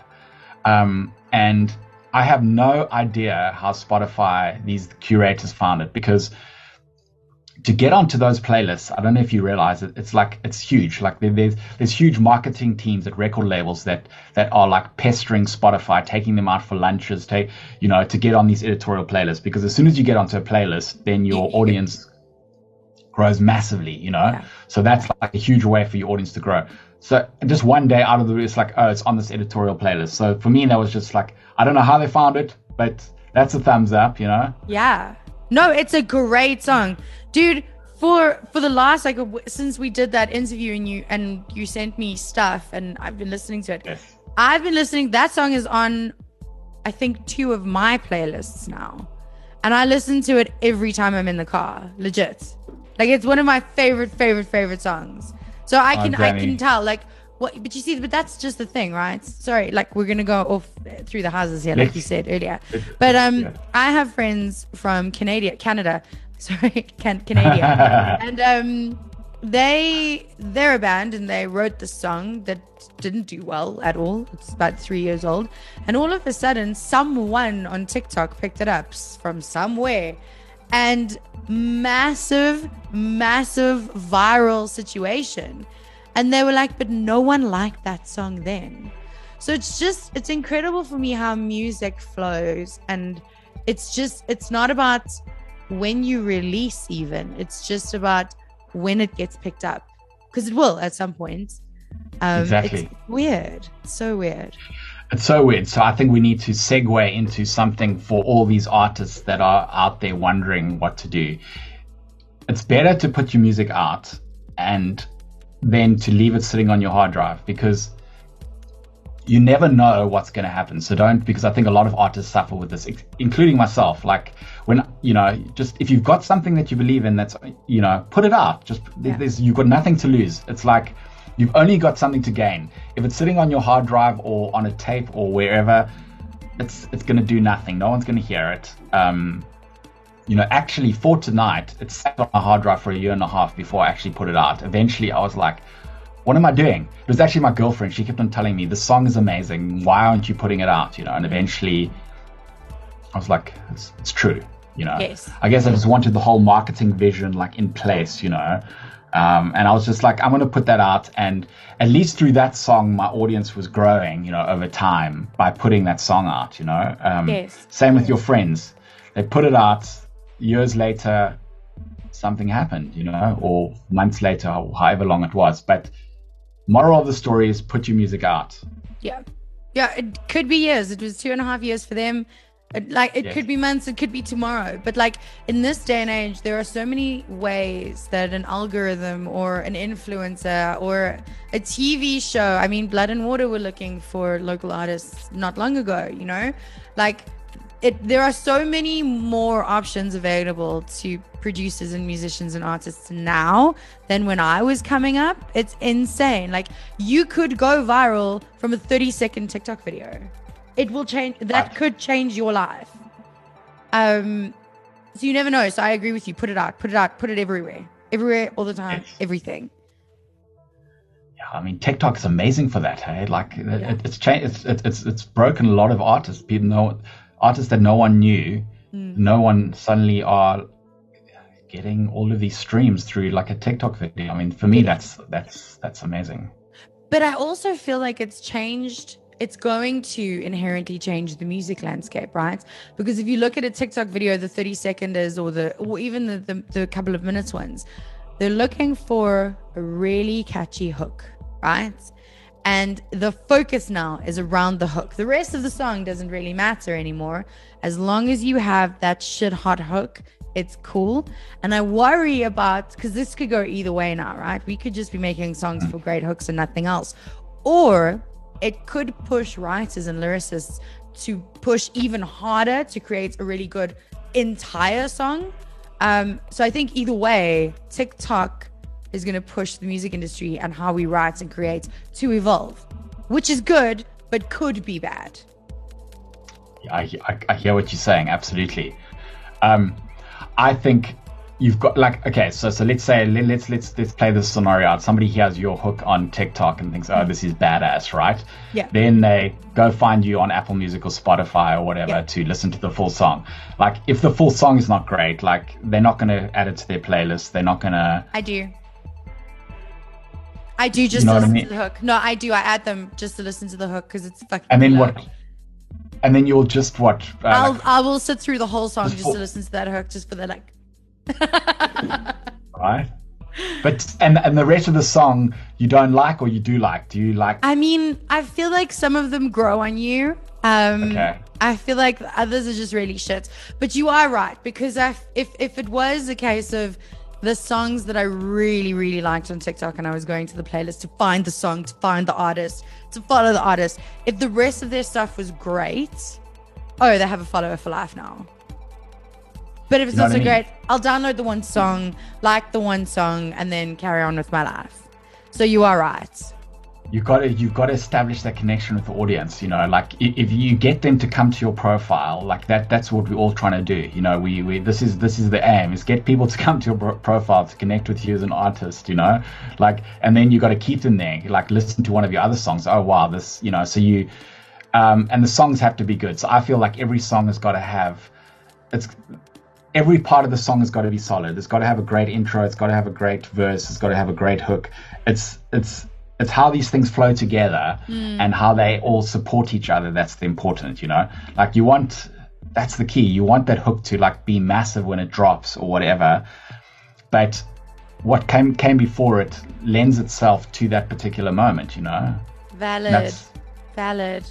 um, and I have no idea how Spotify these curators found it because to get onto those playlists, I don't know if you realize it, it's like it's huge. Like there's there's huge marketing teams at record labels that that are like pestering Spotify, taking them out for lunches, take you know, to get on these editorial playlists. Because as soon as you get onto a playlist, then your audience grows massively, you know. Yeah. So that's like a huge way for your audience to grow. So just one day out of the it's like, oh, it's on this editorial playlist. So for me, that was just like, I don't know how they found it, but that's a thumbs up, you know. Yeah. No, it's a great song, dude. For for the last like since we did that interview and you and you sent me stuff and I've been listening to it. Yes. I've been listening. That song is on, I think, two of my playlists now, and I listen to it every time I'm in the car. Legit, like it's one of my favorite, favorite, favorite songs. So I can I can tell like what. But you see, but that's just the thing, right? Sorry, like we're gonna go off through the houses here, like you said earlier. But um, yeah. I have friends from Canada, Canada, sorry, can Canada, and um, they they're a band and they wrote the song that didn't do well at all. It's about three years old, and all of a sudden, someone on TikTok picked it up from somewhere, and massive, massive viral situation, and they were like, "But no one liked that song then." So it's just it's incredible for me how music flows. And it's just it's not about when you release even. It's just about when it gets picked up. Because it will at some point. Um Exactly. it's weird. It's so weird It's so weird. So I think we need to segue into something for all these artists that are out there wondering what to do. It's better to put your music out and then to leave it sitting on your hard drive because you never know what's going to happen. So don't, because I think a lot of artists suffer with this, including myself. Like when, you know, just if you've got something that you believe in, that's, you know, put it out. Just, Yeah. there's, you've got nothing to lose. It's like you've only got something to gain. If it's sitting on your hard drive or on a tape or wherever, it's, it's going to do nothing. No one's going to hear it. Um, you know, actually for tonight, it sat on my hard drive for a year and a half before I actually put it out. Eventually, I was like, what am I doing? It was actually my girlfriend. She kept on telling me, the song is amazing. Why aren't you putting it out? You know, and eventually I was like, it's, it's true. You know, Yes. I guess I just wanted the whole marketing vision like in place, you know. Um, and I was just like, I'm going to put that out. And at least through that song, my audience was growing, you know, over time by putting that song out, you know. Um, Yes. Same with your friends. They put it out. Years later, something happened, you know, or months later, or however long it was. But moral of the story is put your music out. yeah yeah it could be years it was two and a half years for them It- like it could be months it could be tomorrow but like in this day and age there are so many ways that an algorithm or an influencer or a tv show i mean blood and water were looking for local artists not long ago you know like it there are so many more options available to producers and musicians and artists now than when I was coming up. It's insane. Like you could go viral from a 30 second TikTok video. It will change that Right. could change your life. Um so you never know. So I agree with you. Put it out, put it out, put it everywhere. Everywhere all the time, everything. Yeah, I mean, TikTok is amazing for that. Hey, like it, it's changed. It's, it's it's it's broken a lot of artists. People know artists that no one knew. Mm. No one suddenly are getting all of these streams through like a TikTok video. I mean, for me, that's that's that's amazing. But I also feel like it's changed. It's going to inherently change the music landscape, right? Because if you look at a TikTok video, the 30 seconders or the or even the, the, the couple of minutes ones, they're looking for a really catchy hook, right? And the focus now is around the hook. The rest of the song doesn't really matter anymore. As long as you have that shit hot hook, it's cool. And I worry about because this could go either way now, right? We could just be making songs for great hooks and nothing else. Or it could push writers and lyricists to push even harder to create a really good entire song. Um, so I think either way, TikTok is going to push the music industry and how we write and create to evolve, which is good, but could be bad. I, I, I hear what you're saying. Absolutely. Um, I think you've got like okay. So so let's say let- let's let's let's play this scenario out. Somebody hears your hook on TikTok and thinks, oh, this is badass, right? Yeah. Then they go find you on Apple Music or Spotify or whatever Yeah. to listen to the full song. Like if the full song is not great, like they're not going to add it to their playlist. They're not going to. I do. I do just know to what I listen mean? to the hook. No, I do. I add them just to listen to the hook because it's fucking. And then killer. what? And then you'll just what? Uh, I'll like, I will sit through the whole song Just just for- to listen to that hook, just for the like. right? but and and the rest of the song you don't like or you do like? Do you like? I mean, I feel like some of them grow on you. Um, Okay. I feel like others are just really shit. But you are right because I, if if it was a case of the songs that I really really liked on TikTok and I was going to the playlist to find the song, to find the artist, to follow the artist, if the rest of their stuff was great, oh, they have a follower for life now. But if it's You not so I mean? great, I'll download the one song, like the one song, and then carry on with my life. So you are right. you've got to you've got to establish that connection with the audience you know like if you get them to come to your profile like that that's what we're all trying to do you know we, we this is this is the aim is get people to come to your profile to connect with you as an artist you know like and then you got to keep them there like listen to one of your other songs oh wow this you know so you um and the songs have to be good so i feel like every song has got to have it's every part of the song has got to be solid. It's got to have a great intro. It's got to have a great verse. It's got to have a great hook. It's it's it's how these things flow together hmm. and how they all support each other. That's the important, you know. Like you want that's the key. You want that hook to like be massive when it drops or whatever. But what came came before it lends itself to that particular moment, you know. Valid. That's- Valid.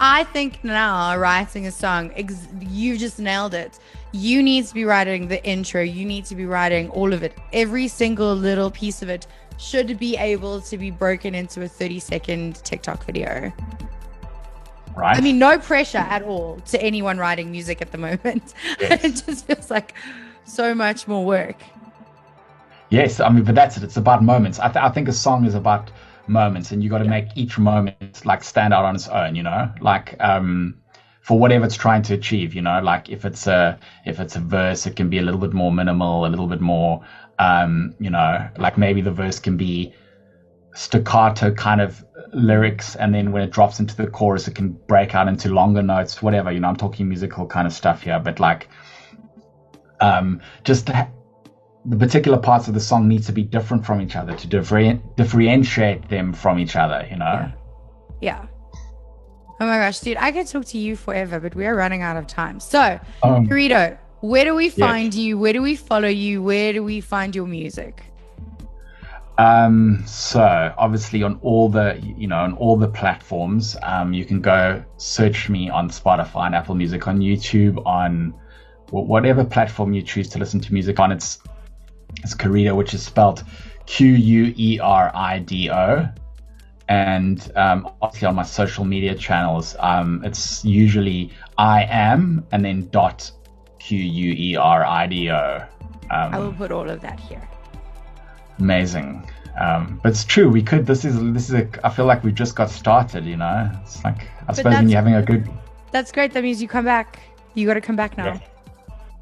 I think now writing a song, ex- you just nailed it. You need to be writing the intro. You need to be writing all of it. Every single little piece of it should be able to be broken into a 30 second TikTok video. Right? I mean, no pressure at all to anyone writing music at the moment. Yes. it just feels like so much more work. Yes, I mean, but that's it. It's about moments. I, th- I think a song is about moments, and you got to make each moment like stand out on its own. You know, like um, for whatever it's trying to achieve. You know, like if it's a if it's a verse, it can be a little bit more minimal, a little bit more. Um, you know, like maybe the verse can be staccato kind of lyrics, and then when it drops into the chorus, it can break out into longer notes. Whatever. You know, I'm talking musical kind of stuff here, but like um, just ha- the particular parts of the song need to be different from each other to different, differentiate them from each other, you know? Yeah. Yeah. Oh my gosh, dude, I could talk to you forever, but we are running out of time. So, Um, Dorito, where do we find you? Where do we follow you? Where do we find your music? Um, so obviously on all the, you know, on all the platforms, um, you can go search me on Spotify and Apple Music, on YouTube, on whatever platform you choose to listen to music on. It's, it's Querido, which is spelled Q-U-E-R-I-D-O. And, um, obviously on my social media channels, um, it's usually I am and then dot Q-U-E-R-I-D-O. Um, I will put all of that here. amazing um, but it's true we could this is this is a i feel like we just got started you know it's like i suppose when you're having a good That's great. That means you come back. You got to come back now. Yeah.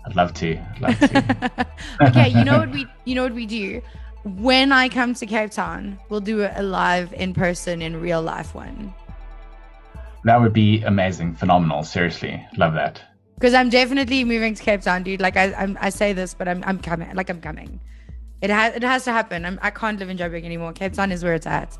i'd love to I'd love to okay, you know what we you know what we do? When I come to Cape Town, we'll do a live in person in real life one. that would be amazing phenomenal seriously love that Because I'm definitely moving to Cape Town, dude. Like I I'm, I say this, but I'm I'm coming. Like I'm coming. It has it has to happen. I'm, I can't live in Joburg anymore. Cape Town is where it's at.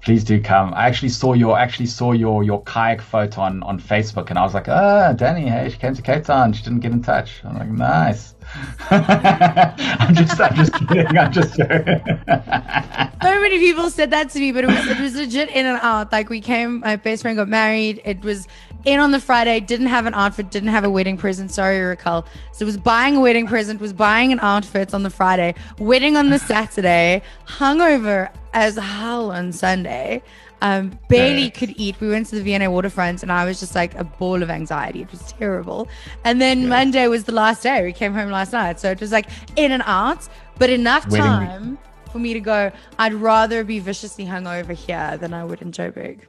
please do come i actually saw your actually saw your your kayak photo on on facebook and i was like ah danny hey she came to cape town she didn't get in touch i'm like nice i'm just i'm just kidding i'm just so many people said that to me, but it was it was legit in and out. Like we came, my best friend got married. It was in on the Friday, didn't have an outfit, didn't have a wedding present. Sorry, Raquel. So it was buying a wedding present, was buying an outfit on the Friday, wedding on the Saturday, hungover as hell on Sunday. Um, barely Yes. could eat. We went to the V&A waterfront and I was just like a ball of anxiety. It was terrible. And then Monday was the last day. We came home last night. So it was like in and out, but enough Wedding time for me to go, I'd rather be viciously hungover here than I would in Joburg.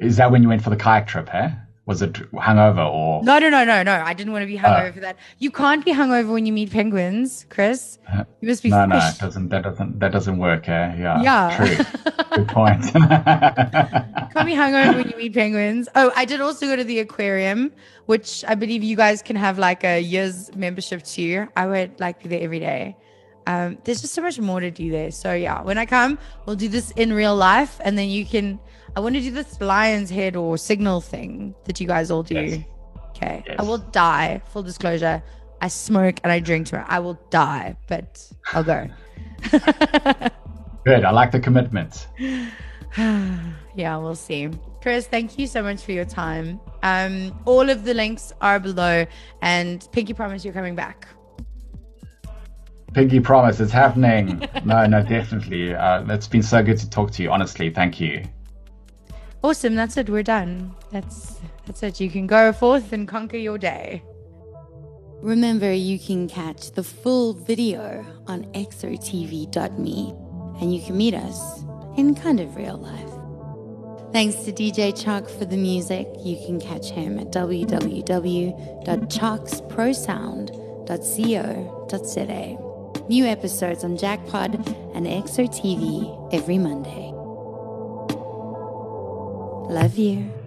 is that when you went for the kayak trip huh was it hungover or No, no, no, no, no. I didn't want to be hungover for that. You can't be hungover when you meet penguins, Chris. You must be No, no, it doesn't. That doesn't. That doesn't work. Eh? Yeah. Yeah. True. Good point. can't be hungover when you meet penguins. Oh, I did also go to the aquarium, which I believe you guys can have like a year's membership to. I would like be there every day. Um, there's just so much more to do there. So yeah, when I come, we'll do this in real life, and then you can. I want to do this lion's head or signal thing that you guys all do. Yes. Okay, I will die. Full disclosure, I smoke and I drink tomorrow. I will die, but I'll go. Good. I like the commitment. yeah, we'll see. Chris, thank you so much for your time. Um, all of the links are below, and Pinky promise you're coming back. Pinky promise it's happening. no, no, definitely. Uh, it's been so good to talk to you. Honestly, thank you. Awesome. That's it. We're done. That's that's it. You can go forth and conquer your day. Remember, you can catch the full video on exotv.me and you can meet us in kind of real life. Thanks to DJ Chuck for the music. You can catch him at www.chucksprosound.co.za. New episodes on Jackpod and EXO TV every Monday. Love you.